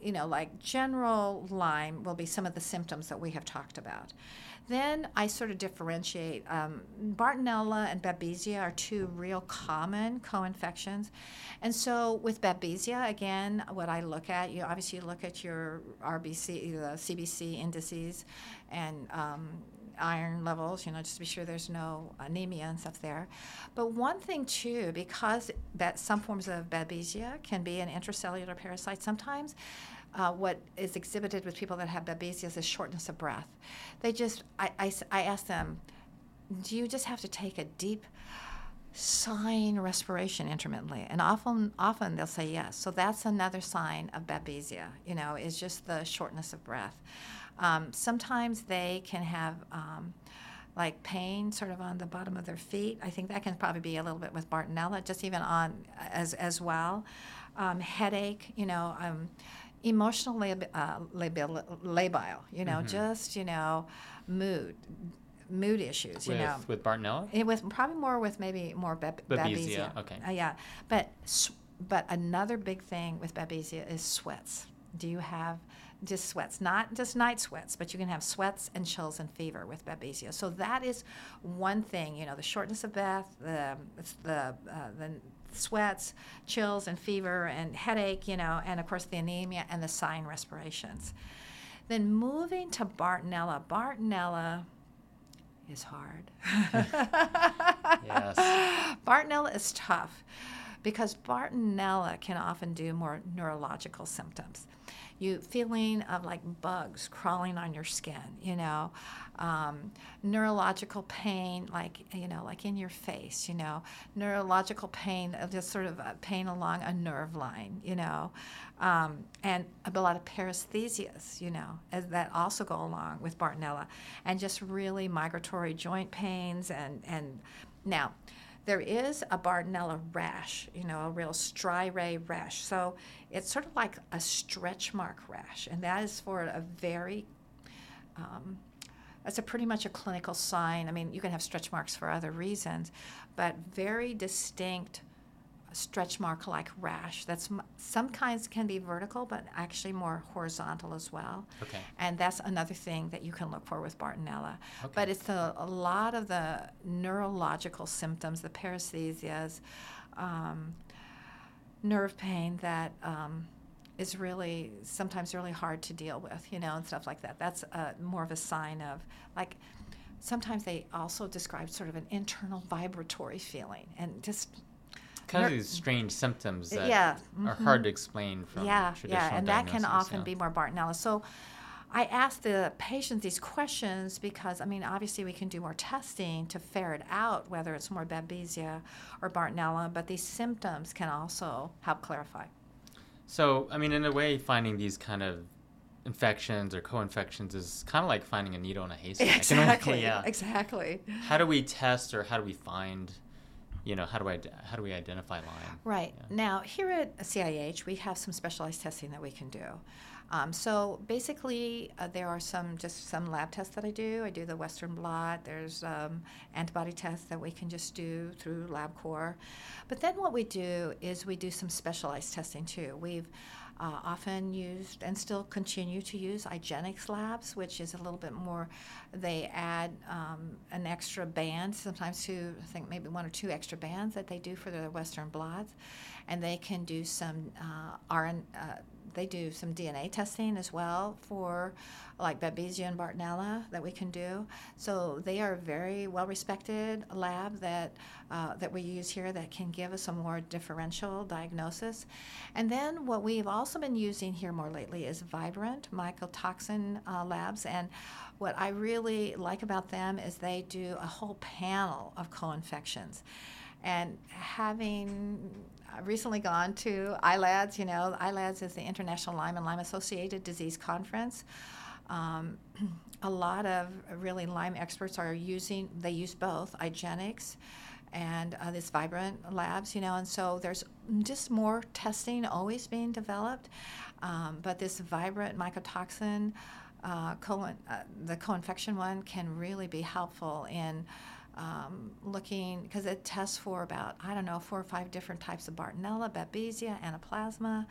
[SPEAKER 1] you know like general Lyme will be some of the symptoms that we have talked about. Then I sort of differentiate. Um, Bartonella and Babesia are two real common co-infections, and so with Babesia, again, what I look at, you obviously look at your RBC, the CBC indices, and um, iron levels, you know, just to be sure there's no anemia and stuff there. But one thing too, because some forms of babesia can be an intracellular parasite, sometimes uh, what is exhibited with people that have babesia is shortness of breath. They just, I, I, I ask them, do you just have to take a deep sign respiration intermittently? And often often they'll say yes. So that's another sign of babesia you know is just the shortness of breath. Um, sometimes they can have um, like pain sort of on the bottom of their feet. I think that can probably be a little bit with bartonella just even on as as well. Um, headache you know um, emotional lab, uh, labil, labile you know
[SPEAKER 2] Mhm.
[SPEAKER 1] just you know mood mood issues you
[SPEAKER 2] with
[SPEAKER 1] know
[SPEAKER 2] with Bartonella.
[SPEAKER 1] it was probably more with maybe more bab-
[SPEAKER 2] Babesia,
[SPEAKER 1] babesia.
[SPEAKER 2] okay.
[SPEAKER 1] Uh, yeah, but but another big thing with babesia is sweats. Do you have just sweats? Not just night sweats, but you can have sweats and chills and fever with babesia. So that is one thing. You know, the shortness of breath, the the uh, the sweats, chills and fever and headache. You know, and of course the anemia and the sign respirations. Then moving to Bartonella. Bartonella is hard.
[SPEAKER 2] Yes.
[SPEAKER 1] Bartonella is tough because Bartonella can often do more neurological symptoms. You feeling of like bugs crawling on your skin, you know, um, neurological pain, like you know, like in your face, you know, neurological pain, uh, just sort of a pain along a nerve line, you know, um, and a lot of paresthesias, you know, that also go along with Bartonella, and just really migratory joint pains and and now there is a Bartonella rash, you know, a real striae rash. So it's sort of like a stretch mark rash, and that is for a very um, that's a pretty much a clinical sign. I mean, you can have stretch marks for other reasons, but very distinct stretch mark like rash. That's some kinds can be vertical, but actually more horizontal as well.
[SPEAKER 2] Okay.
[SPEAKER 1] And that's another thing that you can look for with Bartonella.
[SPEAKER 2] Okay.
[SPEAKER 1] But it's a, a lot of the neurological symptoms, the paresthesias, um, nerve pain that um, is really sometimes really hard to deal with, you know, and stuff like that. That's uh, more of a sign of like. Sometimes they also describe sort of an internal vibratory feeling, and just
[SPEAKER 2] Kind of
[SPEAKER 1] ner-
[SPEAKER 2] these strange symptoms that
[SPEAKER 1] yeah,
[SPEAKER 2] are
[SPEAKER 1] mhm.
[SPEAKER 2] hard to explain from
[SPEAKER 1] yeah,
[SPEAKER 2] traditional
[SPEAKER 1] yeah, and that can often
[SPEAKER 2] yeah.
[SPEAKER 1] be more Bartonella. So I ask the patients these questions because, I mean, obviously we can do more testing to ferret out whether it's more Babesia or Bartonella, but these symptoms can also help clarify.
[SPEAKER 2] So, I mean, in a way, finding these kind of infections or co-infections is kind of like finding a needle in a haystack. in a way,
[SPEAKER 1] Exactly.
[SPEAKER 2] yeah.
[SPEAKER 1] Exactly.
[SPEAKER 2] How do we test or how do we find, you know, how do I how do we identify Lyme?
[SPEAKER 1] Right.
[SPEAKER 2] Yeah.
[SPEAKER 1] Now, here at CIH, we have some specialized testing that we can do. Um, so basically, uh, there are some just some lab tests that I do. I do the Western blot. There's um, antibody tests that we can just do through LabCorp. But then what we do is we do some specialized testing too. We've uh, often used and still continue to use IGeneX labs, which is a little bit more, they add um, an extra band, sometimes two, I think maybe one or two extra bands that they do for their Western blots. And they can do some uh, uh, they do some DNA testing as well for like Babesia and Bartonella that we can do. So they are a very well respected lab that uh, that we use here that can give us a more differential diagnosis. And then what we've also been using here more lately is Vibrant mycotoxin uh, labs and what I really like about them is they do a whole panel of co-infections and having recently gone to ILADS. You know, ILADS is the International Lyme and Lyme Associated Disease Conference. Um, a lot of really Lyme experts are using, they use both IGeneX and uh, this Vibrant Labs, you know, and so there's just more testing always being developed. Um, but this Vibrant mycotoxin, uh, co- uh, the co infection one, can really be helpful in um, looking because it tests for about I don't know four or five different types of Bartonella, Babesia, Anaplasma,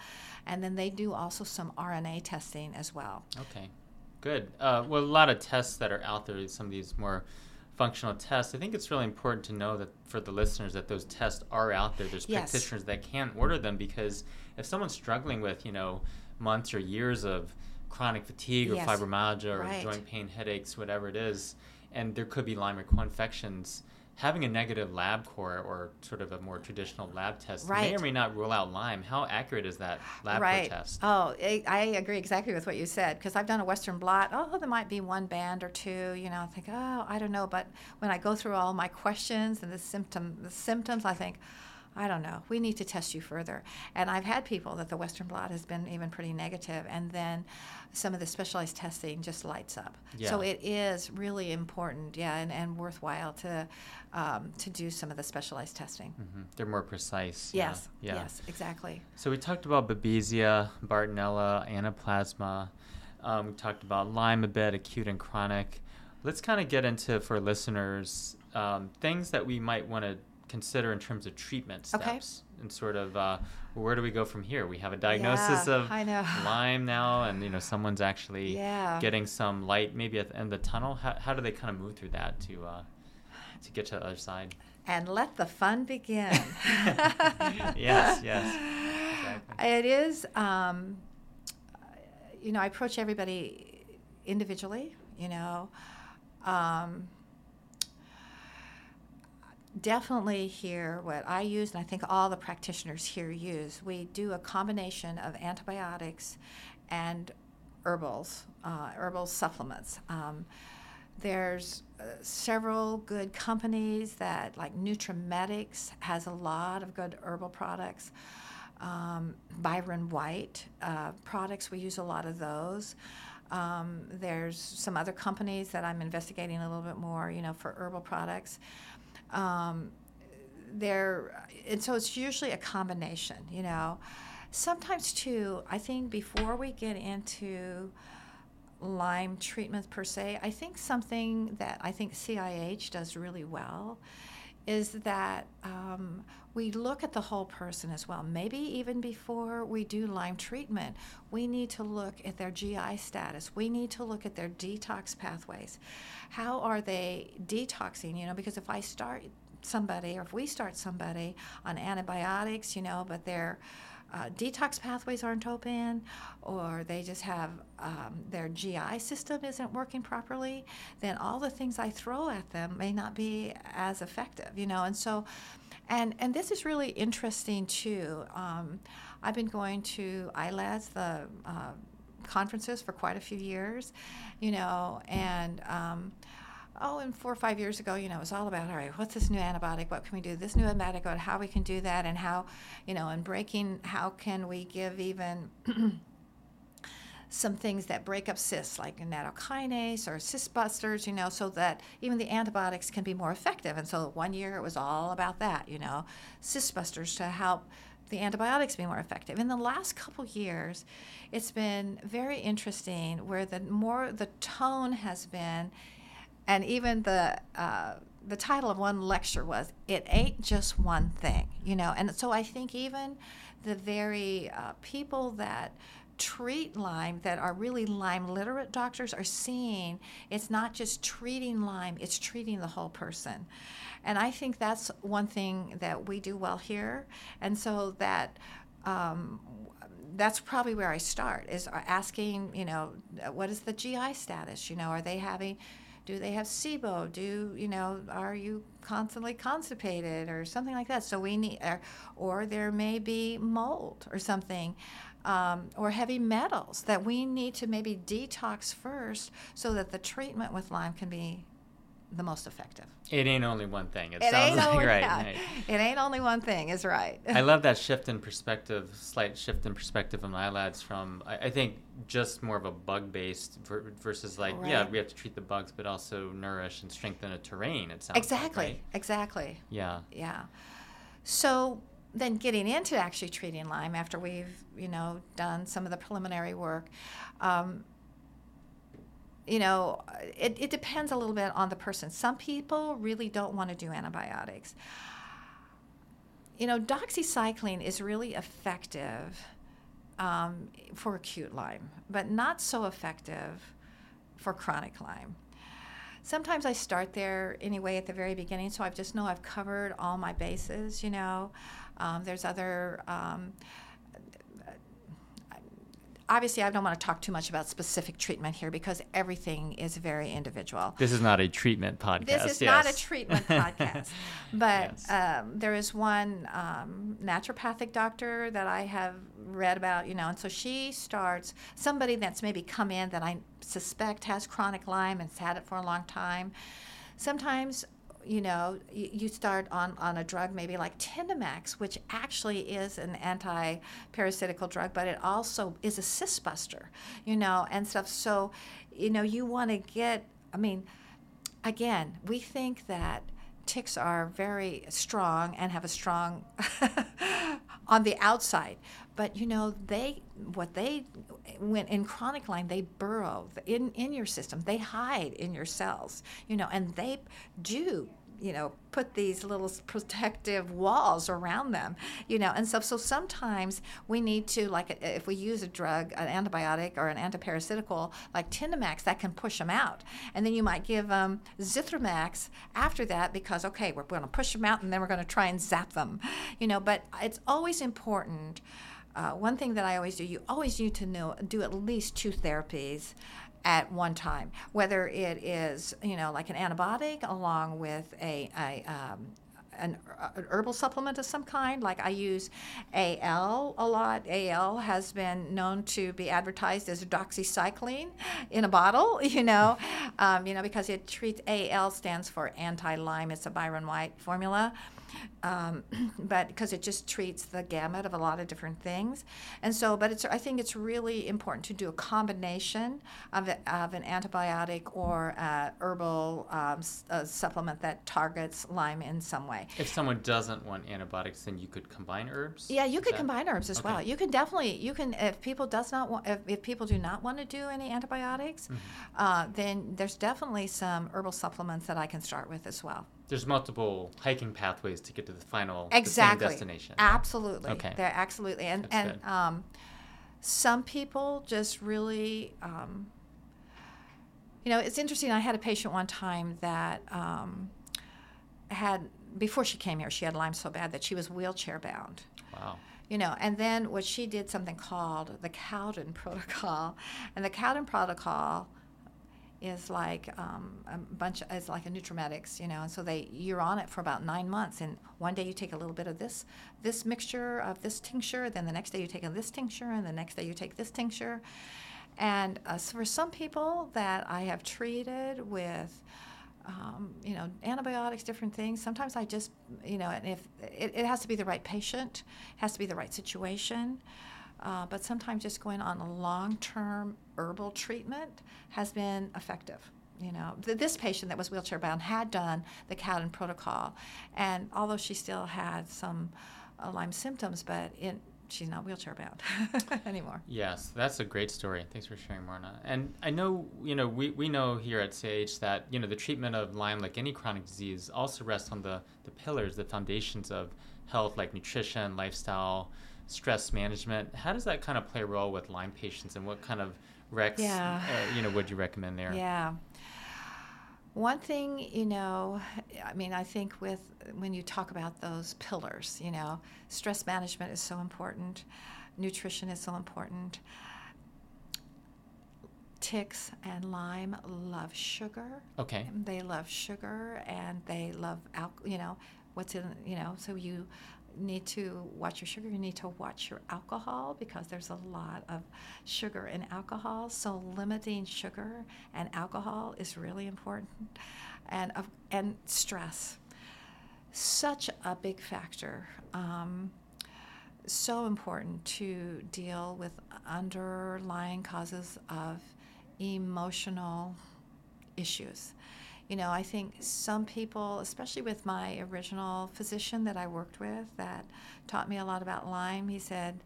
[SPEAKER 1] and then they do also some RNA testing as well.
[SPEAKER 2] Okay, good. Uh, well, a lot of tests that are out there, some of these more functional tests. I think it's really important to know that for the listeners that those tests are out there. There's yes. practitioners that can order them because if someone's struggling with you know months or years of chronic fatigue or yes. fibromyalgia or right. joint pain, headaches, whatever it is and there could be Lyme or co-infections, having a negative LabCorp or sort of a more traditional lab test right. may or may not rule out Lyme. How accurate is that lab
[SPEAKER 1] right.
[SPEAKER 2] test?
[SPEAKER 1] Oh, I agree exactly with what you said because I've done a Western blot. Oh, there might be one band or two. You know, I think, oh, I don't know. But when I go through all my questions and the symptom, the symptoms, I think I don't know. We need to test you further. And I've had people that the Western blot has been even pretty negative, and then some of the specialized testing just lights up. Yeah. So it is really important, yeah, and, and worthwhile to um, to do some of the specialized testing.
[SPEAKER 2] Mm-hmm. They're more precise.
[SPEAKER 1] Yes. Yeah. Yes. Exactly.
[SPEAKER 2] So we talked about Babesia, Bartonella, Anaplasma. Um, we talked about Lyme a bit, acute and chronic. Let's kind of get into for listeners um, things that we might want to consider in terms of treatment steps okay. and sort of uh, where do we go from here? We have a diagnosis
[SPEAKER 1] yeah,
[SPEAKER 2] of Lyme now, and you know someone's actually
[SPEAKER 1] yeah.
[SPEAKER 2] getting some light maybe at the end of the tunnel. How, how do they kind of move through that to uh, to get to the other side?
[SPEAKER 1] And let the fun begin.
[SPEAKER 2] yes, yes. Exactly.
[SPEAKER 1] It is. Um, you know, I approach everybody individually. You know. Um, definitely here what I use, and I think all the practitioners here use, we do a combination of antibiotics and herbals, uh, herbal supplements. Um, there's uh, several good companies that, like Nutramedix, has a lot of good herbal products. Um, Byron White uh, products, we use a lot of those. Um, there's some other companies that I'm investigating a little bit more, you know, for herbal products um, there and so it's usually a combination you know. Sometimes too i think before we get into lyme treatments per se i think something that i think cih does really well is that um, we look at the whole person as well. Maybe even before we do Lyme treatment, we need to look at their GI status. We need to look at their detox pathways. How are they detoxing? You know, because if I start somebody or if we start somebody on antibiotics, you know, but they're uh, detox pathways aren't open or they just have um, their GI system isn't working properly, then all the things I throw at them may not be as effective, you know. And so, and and this is really interesting too. Um, I've been going to ILADS, the uh, conferences, for quite a few years, you know, and um, oh, and four or five years ago, you know, it was all about, all right, what's this new antibiotic? What can we do? This new antibiotic, how we can do that, and how, you know, and breaking, how can we give even some things that break up cysts, like nattokinase or cyst busters, you know, so that even the antibiotics can be more effective. And so one year it was all about that, you know, cyst busters to help the antibiotics be more effective. In the last couple years, it's been very interesting where the more the tone has been and even the uh, the title of one lecture was "It Ain't Just One Thing," you know. And so I think even the very uh, people that treat Lyme that are really Lyme literate doctors are seeing it's not just treating Lyme, it's treating the whole person. And I think that's one thing that we do well here. And so that um, that's probably where I start is asking, you know, what is the GI status? You know, are they having do they have SIBO? Do you know? Are you constantly constipated or something like that? So we need, or, or there may be mold or something um, or heavy metals that we need to maybe detox first so that the treatment with Lyme can be the most effective.
[SPEAKER 2] It ain't only one thing. It,
[SPEAKER 1] it
[SPEAKER 2] sounds like
[SPEAKER 1] only,
[SPEAKER 2] right,
[SPEAKER 1] yeah.
[SPEAKER 2] right.
[SPEAKER 1] It ain't only one thing. Is right.
[SPEAKER 2] I love that shift in perspective, slight shift in perspective of ILADS from I, I think just more of a bug based ver- versus like
[SPEAKER 1] Right.
[SPEAKER 2] yeah we have to treat the bugs but also nourish and strengthen a terrain. It sounds like,
[SPEAKER 1] exactly.
[SPEAKER 2] right?
[SPEAKER 1] Exactly.
[SPEAKER 2] Yeah.
[SPEAKER 1] Yeah. So then getting into actually treating Lyme after we've, you know, done some of the preliminary work, um, you know, it, it depends a little bit on the person. Some people really don't want to do antibiotics. You know, doxycycline is really effective um, for acute Lyme, but not so effective for chronic Lyme. Sometimes I start there anyway at the very beginning, so I just know I've covered all my bases. You know, um, there's other. Um, obviously, I don't want to talk too much about specific treatment here because everything is very individual.
[SPEAKER 2] This is not a treatment podcast.
[SPEAKER 1] This is
[SPEAKER 2] yes.
[SPEAKER 1] not a treatment podcast, but
[SPEAKER 2] Yes.
[SPEAKER 1] um, there is one um, naturopathic doctor that I have read about, you know, and so she starts somebody that's maybe come in that I suspect has chronic Lyme and has had it for a long time. Sometimes, you know, you, start on, on a drug maybe like Tindamax, which actually is an anti-parasitical drug, but it also is a cyst buster, you know, and stuff. So, you know, you want to get, I mean, again, we think that ticks are very strong and have a strong on the outside but you know they what they when in chronic Lyme they burrow in in your system they hide in your cells you know and they do you know put these little protective walls around them you know and so so sometimes we need to like if we use a drug an antibiotic or an antiparasitical like Tindamax that can push them out. And then you might give them Zithromax after that because okay we're going to push them out and then we're going to try and zap them you know. But it's always important uh, one thing that I always do, you always need to know do at least two therapies at one time, whether it is you know like an antibiotic along with a, a um, an, an herbal supplement of some kind. Like I use AL a lot. AL has been known to be advertised as doxycycline in a bottle, you know, um, you know because it treats AL stands for anti-Lyme. It's a Byron White formula um, but because it just treats the gamut of a lot of different things. And so, but it's I think it's really important to do a combination of, it, of an antibiotic or a herbal um, a supplement that targets Lyme in some way.
[SPEAKER 2] If someone doesn't want antibiotics, then you could combine herbs.
[SPEAKER 1] Yeah, you could
[SPEAKER 2] that-
[SPEAKER 1] combine herbs as
[SPEAKER 2] okay.
[SPEAKER 1] well. You can definitely you can if people does not want if, if people do not want to do any antibiotics,
[SPEAKER 2] Mm-hmm.
[SPEAKER 1] uh, then there's definitely some herbal supplements that I can start with as well.
[SPEAKER 2] There's multiple hiking pathways to get to the final
[SPEAKER 1] exactly
[SPEAKER 2] the destination.
[SPEAKER 1] absolutely
[SPEAKER 2] Okay.
[SPEAKER 1] they're absolutely and
[SPEAKER 2] That's
[SPEAKER 1] and um, some people just really um, you know it's interesting i had a patient one time that um, had before she came here she had lyme so bad that she was wheelchair bound
[SPEAKER 2] Wow.
[SPEAKER 1] you know and then what she did something called the cowden protocol and the cowden protocol is like um, a bunch it's like a Nutramedix you know and so they you're on it for about nine months and one day you take a little bit of this this mixture of this tincture then the next day you take this tincture and the next day you take this tincture and uh, so for some people that i have treated with um, you know, antibiotics, different things. Sometimes I just, you know, and if it, it has to be the right patient, has to be the right situation. Uh, but sometimes just going on a long-term herbal treatment has been effective. You know, Th- this patient that was wheelchair bound had done the Cowden protocol, and although she still had some uh, Lyme symptoms, but it, she's not wheelchair bound anymore.
[SPEAKER 2] Yes, that's a great story. Thanks for sharing, Marna. And I know, you know, we, we know here at CIH that, you know, the treatment of Lyme, like any chronic disease, also rests on the, the pillars, the foundations of health, like nutrition, lifestyle, stress management. How does that kind of play a role with Lyme patients, and what kind of recs,
[SPEAKER 1] Yeah.
[SPEAKER 2] uh, you know, would you recommend there?
[SPEAKER 1] Yeah. One thing, you know, I mean, I think with when you talk about those pillars, you know, stress management is so important, nutrition is so important. Ticks and Lyme love sugar.
[SPEAKER 2] Okay.
[SPEAKER 1] They love sugar and they love alcohol, you know, what's in, you know, so you need to watch your sugar. You need to watch your alcohol because there's a lot of sugar in alcohol. So limiting sugar and alcohol is really important. And, of and stress, such a big factor. Um, so important to deal with underlying causes of emotional issues. You know, I think some people, especially with my original physician that I worked with that taught me a lot about Lyme, he said,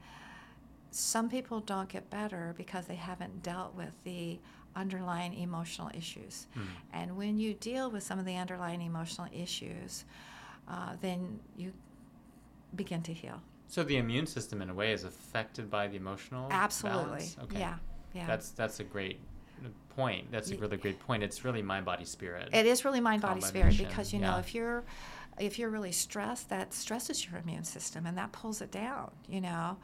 [SPEAKER 1] some people don't get better because they haven't dealt with the underlying emotional issues.
[SPEAKER 2] Mhm.
[SPEAKER 1] And when you deal with some of the underlying emotional issues, uh, then you begin to heal.
[SPEAKER 2] So the immune system, in a way, is affected by the emotional.
[SPEAKER 1] Absolutely.
[SPEAKER 2] balance? Okay.
[SPEAKER 1] Yeah. Yeah.
[SPEAKER 2] That's that's a great point. That's a really great point. It's really mind, body, spirit.
[SPEAKER 1] It is really mind, body, spirit because you know if you're if you're really stressed, that stresses your immune system and that pulls it down. You know,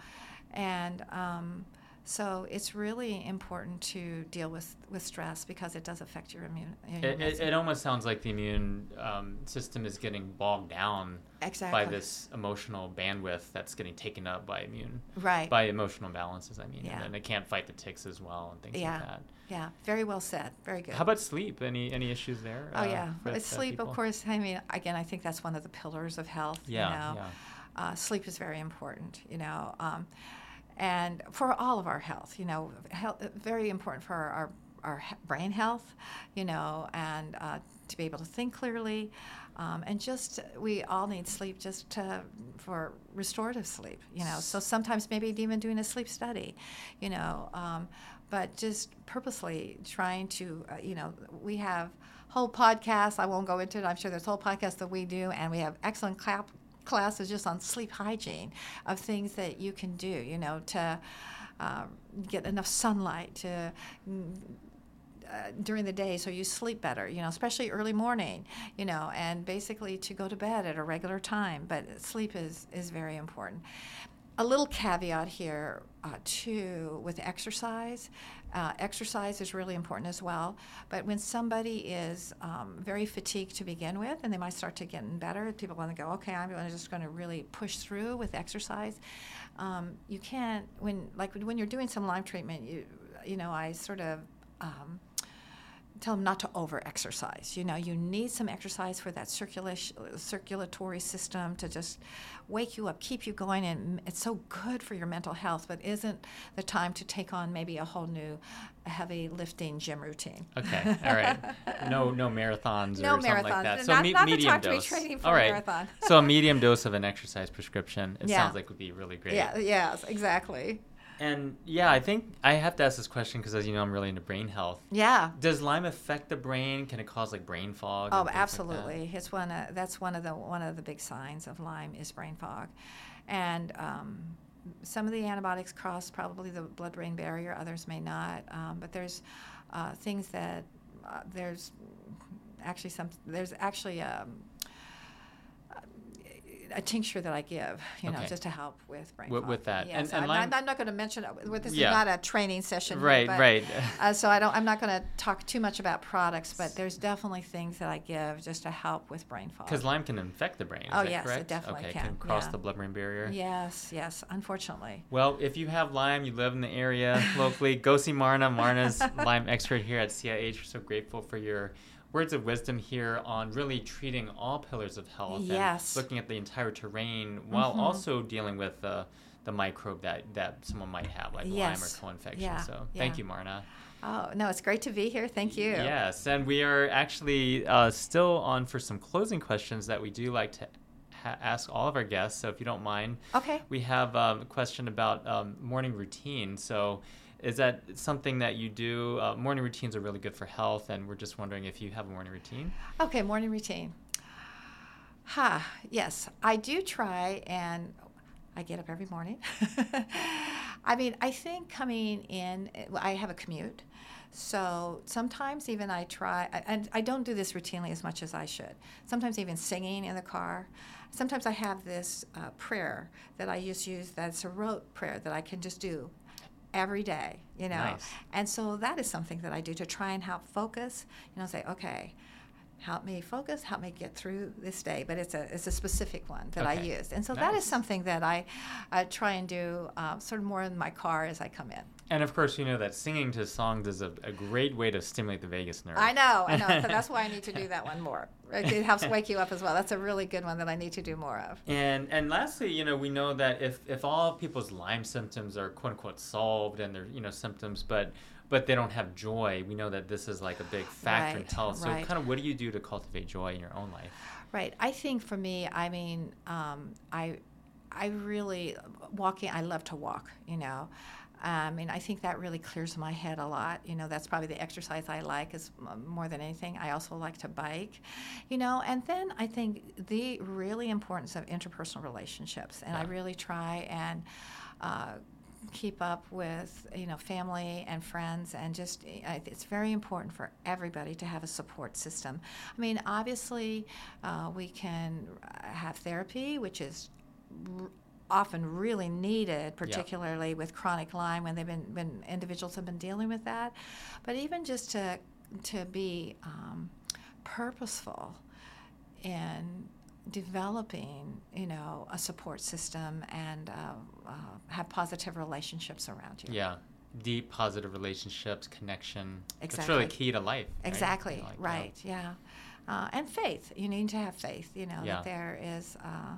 [SPEAKER 1] and um, so it's really important to deal with with stress because it does affect your immune. Your
[SPEAKER 2] It, it, it almost sounds like the immune um, system is getting bogged down
[SPEAKER 1] exactly
[SPEAKER 2] by this emotional bandwidth that's getting taken up by immune
[SPEAKER 1] right.
[SPEAKER 2] by emotional balances. I mean,
[SPEAKER 1] Yeah.
[SPEAKER 2] and it can't fight the ticks as well and things
[SPEAKER 1] Yeah.
[SPEAKER 2] like that.
[SPEAKER 1] Yeah, very well said. Very good.
[SPEAKER 2] How about sleep? Any any issues there?
[SPEAKER 1] Oh
[SPEAKER 2] uh,
[SPEAKER 1] yeah,
[SPEAKER 2] with,
[SPEAKER 1] Uh,
[SPEAKER 2] uh,
[SPEAKER 1] sleep. Of course. I mean, again, I think that's one of the pillars of health.
[SPEAKER 2] Yeah,
[SPEAKER 1] You know?
[SPEAKER 2] yeah.
[SPEAKER 1] uh, sleep is very important, you know, um, and for all of our health, you know, health, very important for our, our, our brain health, you know, and uh, to be able to think clearly. Um, and just we all need sleep just to, for restorative sleep, you know. So sometimes maybe even doing a sleep study, you know, um, but just purposely trying to, uh, you know, we have whole podcasts. I won't go into it. I'm sure there's whole podcasts that we do, and we have excellent clap classes just on sleep hygiene of things that you can do, you know, to uh, get enough sunlight to. mm, Uh, during the day, so you sleep better, you know, especially early morning, you know, and basically to go to bed at a regular time. But sleep is, is very important. A little caveat here, uh, too, with exercise. Uh, exercise is really important as well. But when somebody is um, very fatigued to begin with, and they might start to getting better, people want to go, okay, I'm just going to really push through with exercise. Um, you can't when like when you're doing some Lyme treatment, you you know, I sort of. Um, tell them not to over exercise. You know, you need some exercise for that circulation, circulatory system to just wake you up, keep you going, and it's so good for your mental health. But isn't the time to take on maybe a whole new heavy lifting gym routine?
[SPEAKER 2] Okay, all right. No, no marathons
[SPEAKER 1] No
[SPEAKER 2] or something like that. So
[SPEAKER 1] Not-
[SPEAKER 2] me-
[SPEAKER 1] not
[SPEAKER 2] medium
[SPEAKER 1] time to be
[SPEAKER 2] dose.
[SPEAKER 1] training for
[SPEAKER 2] all
[SPEAKER 1] a marathon.
[SPEAKER 2] so a medium dose of an exercise prescription. It
[SPEAKER 1] Yeah.
[SPEAKER 2] sounds like would be really great.
[SPEAKER 1] Yeah. Yes. Exactly.
[SPEAKER 2] And yeah, I think I have to ask this question because, as you know, I'm really into brain health.
[SPEAKER 1] Yeah.
[SPEAKER 2] Does Lyme affect the brain? Can it cause like brain fog?
[SPEAKER 1] Oh,
[SPEAKER 2] things like
[SPEAKER 1] absolutely. It's one. Of, that's one of the one of the big signs of Lyme is brain fog, and um, some of the antibiotics cross probably the blood-brain barrier. Others may not. Um, but there's uh, things that uh, there's actually some. There's actually um, a tincture that I give, you know,
[SPEAKER 2] Okay.
[SPEAKER 1] just to help with brain fog.
[SPEAKER 2] with that.
[SPEAKER 1] Yeah,
[SPEAKER 2] And-
[SPEAKER 1] so
[SPEAKER 2] and
[SPEAKER 1] I'm,
[SPEAKER 2] Lyme-
[SPEAKER 1] not, I'm not going to mention it. This
[SPEAKER 2] Yeah.
[SPEAKER 1] is not a training session.
[SPEAKER 2] Right,
[SPEAKER 1] but,
[SPEAKER 2] right.
[SPEAKER 1] uh, so I don't. I'm not going to talk too much about products, but there's definitely things that I give just to help with brain fog.
[SPEAKER 2] Because Lyme can infect the brain.
[SPEAKER 1] Oh, yes, it definitely
[SPEAKER 2] okay,
[SPEAKER 1] can,
[SPEAKER 2] cross
[SPEAKER 1] yeah.
[SPEAKER 2] the blood-brain barrier.
[SPEAKER 1] Yes, yes. Unfortunately.
[SPEAKER 2] Well, if you have Lyme, you live in the area locally, go see Marna. Marna's Lyme expert here at CIH. We're so grateful for your words of wisdom here on really treating all pillars of health
[SPEAKER 1] Yes.
[SPEAKER 2] and looking at the entire terrain while
[SPEAKER 1] Mhm.
[SPEAKER 2] also dealing with the the microbe that, that someone might have, like Lyme or co-infection.
[SPEAKER 1] Yeah,
[SPEAKER 2] So thank you, Marna.
[SPEAKER 1] Oh no, it's great to be here. Thank you.
[SPEAKER 2] Yes, and we are actually uh, still on for some closing questions that we do like to ha- ask all of our guests. So if you don't mind,
[SPEAKER 1] Okay.
[SPEAKER 2] we have um, a question about um, morning routine. So, is that something that you do? Uh, morning routines are really good for health, and we're just wondering if you have a morning routine.
[SPEAKER 1] Okay. Morning routine. Ha. Yes, I do try and. I get up every morning. I mean, I think coming in, I have a commute. So sometimes even I try, and I don't do this routinely as much as I should. Sometimes even singing in the car. Sometimes I have this uh, prayer that I just use that's a rote prayer that I can just do every day, you know.
[SPEAKER 2] Nice.
[SPEAKER 1] And so that is something that I do to try and help focus, you know, say, okay, help me focus, help me get through this day. But it's a it's a specific one that I
[SPEAKER 2] Okay.
[SPEAKER 1] used, and so
[SPEAKER 2] Nice.
[SPEAKER 1] that is something that I uh, try and do uh, sort of more in my car as I come in.
[SPEAKER 2] And of course, you know that singing to songs is a, a great way to stimulate the vagus nerve.
[SPEAKER 1] I know, I know. so that's why I need to do that one more. It it helps wake you up as well. That's a really good one that I need to do more of.
[SPEAKER 2] And and lastly, you know, we know that if if all people's Lyme symptoms are quote unquote solved and they're you know symptoms, but but they don't have joy, we know that this is like a big factor in health. So
[SPEAKER 1] right.
[SPEAKER 2] kind of what do you do to cultivate joy in your own life?
[SPEAKER 1] Right. I think for me, I mean, um, I, I really walking. I love to walk. You know, I mean, I think that really clears my head a lot. You know, that's probably the exercise I like is more than anything. I also like to bike. You know, and then I think the really importance of interpersonal relationships, and I really try and. Uh, keep up with you know family and friends and just I- it's very important for everybody to have a support system i mean obviously uh, we can uh, have therapy which is often really needed particularly with chronic lyme when they've been when individuals have been dealing with that but even just to to be um, purposeful in developing, you know, a support system and uh, uh, have positive relationships around you.
[SPEAKER 2] Yeah. Deep positive relationships, connection. It's
[SPEAKER 1] Exactly.
[SPEAKER 2] really key to life. right?
[SPEAKER 1] Exactly.
[SPEAKER 2] You know, like, yeah.
[SPEAKER 1] right. Yeah. Uh, and faith. You need to have faith. You know
[SPEAKER 2] Yeah.
[SPEAKER 1] that there is uh,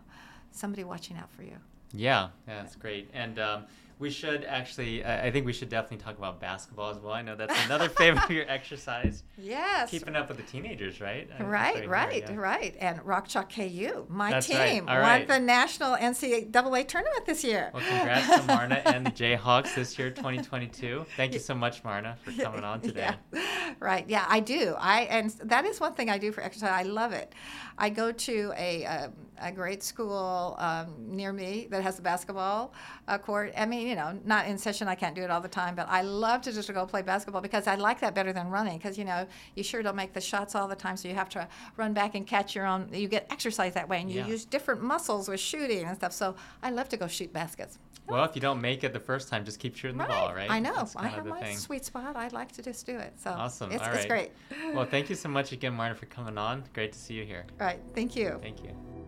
[SPEAKER 1] somebody watching out for you.
[SPEAKER 2] Yeah, yeah, that's great. And um, we should actually, I I think we should definitely talk about basketball as well. I know that's another favorite of your exercise.
[SPEAKER 1] Yes.
[SPEAKER 2] Keeping up with the teenagers, right? I-
[SPEAKER 1] Right, right,
[SPEAKER 2] yeah.
[SPEAKER 1] right. And Rock Chalk KU, my
[SPEAKER 2] That's right.
[SPEAKER 1] team, won
[SPEAKER 2] right.
[SPEAKER 1] the national NCAA tournament this year.
[SPEAKER 2] Well, congrats to Marna and the Jayhawks this year, 2022. Thank you so much, Marna, for coming on today.
[SPEAKER 1] Yeah. Right. Yeah, I do. I and that is one thing I do for exercise. I love it. I go to a um, a great school um, near me that has a basketball uh, court. I mean, you know, not in session. I can't do it all the time, but I love to just go play basketball because I like that better than running. Because you know, you sure don't make the shots all the time, so you have to run back and catch your own. You get exercise that way, and you
[SPEAKER 2] Yeah.
[SPEAKER 1] use different muscles with shooting and stuff. So I love to go shoot baskets.
[SPEAKER 2] Well, if you don't make it the first time, just keep shooting the ball, right?
[SPEAKER 1] I know.
[SPEAKER 2] That's
[SPEAKER 1] I have my
[SPEAKER 2] thing.
[SPEAKER 1] sweet spot. I'd like to just do it. So
[SPEAKER 2] Awesome.
[SPEAKER 1] It's,
[SPEAKER 2] All
[SPEAKER 1] it's great.
[SPEAKER 2] Well, thank you so much again, Marta, for coming on. Great to see you here.
[SPEAKER 1] All right. Thank you.
[SPEAKER 2] Thank you.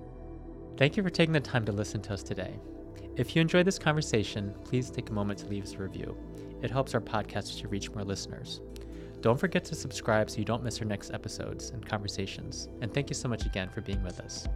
[SPEAKER 2] Thank you for taking the time to listen to us today. If you enjoyed this conversation, please take a moment to leave us a review. It helps our podcast to reach more listeners. Don't forget to subscribe so you don't miss our next episodes and conversations. And thank you so much again for being with us.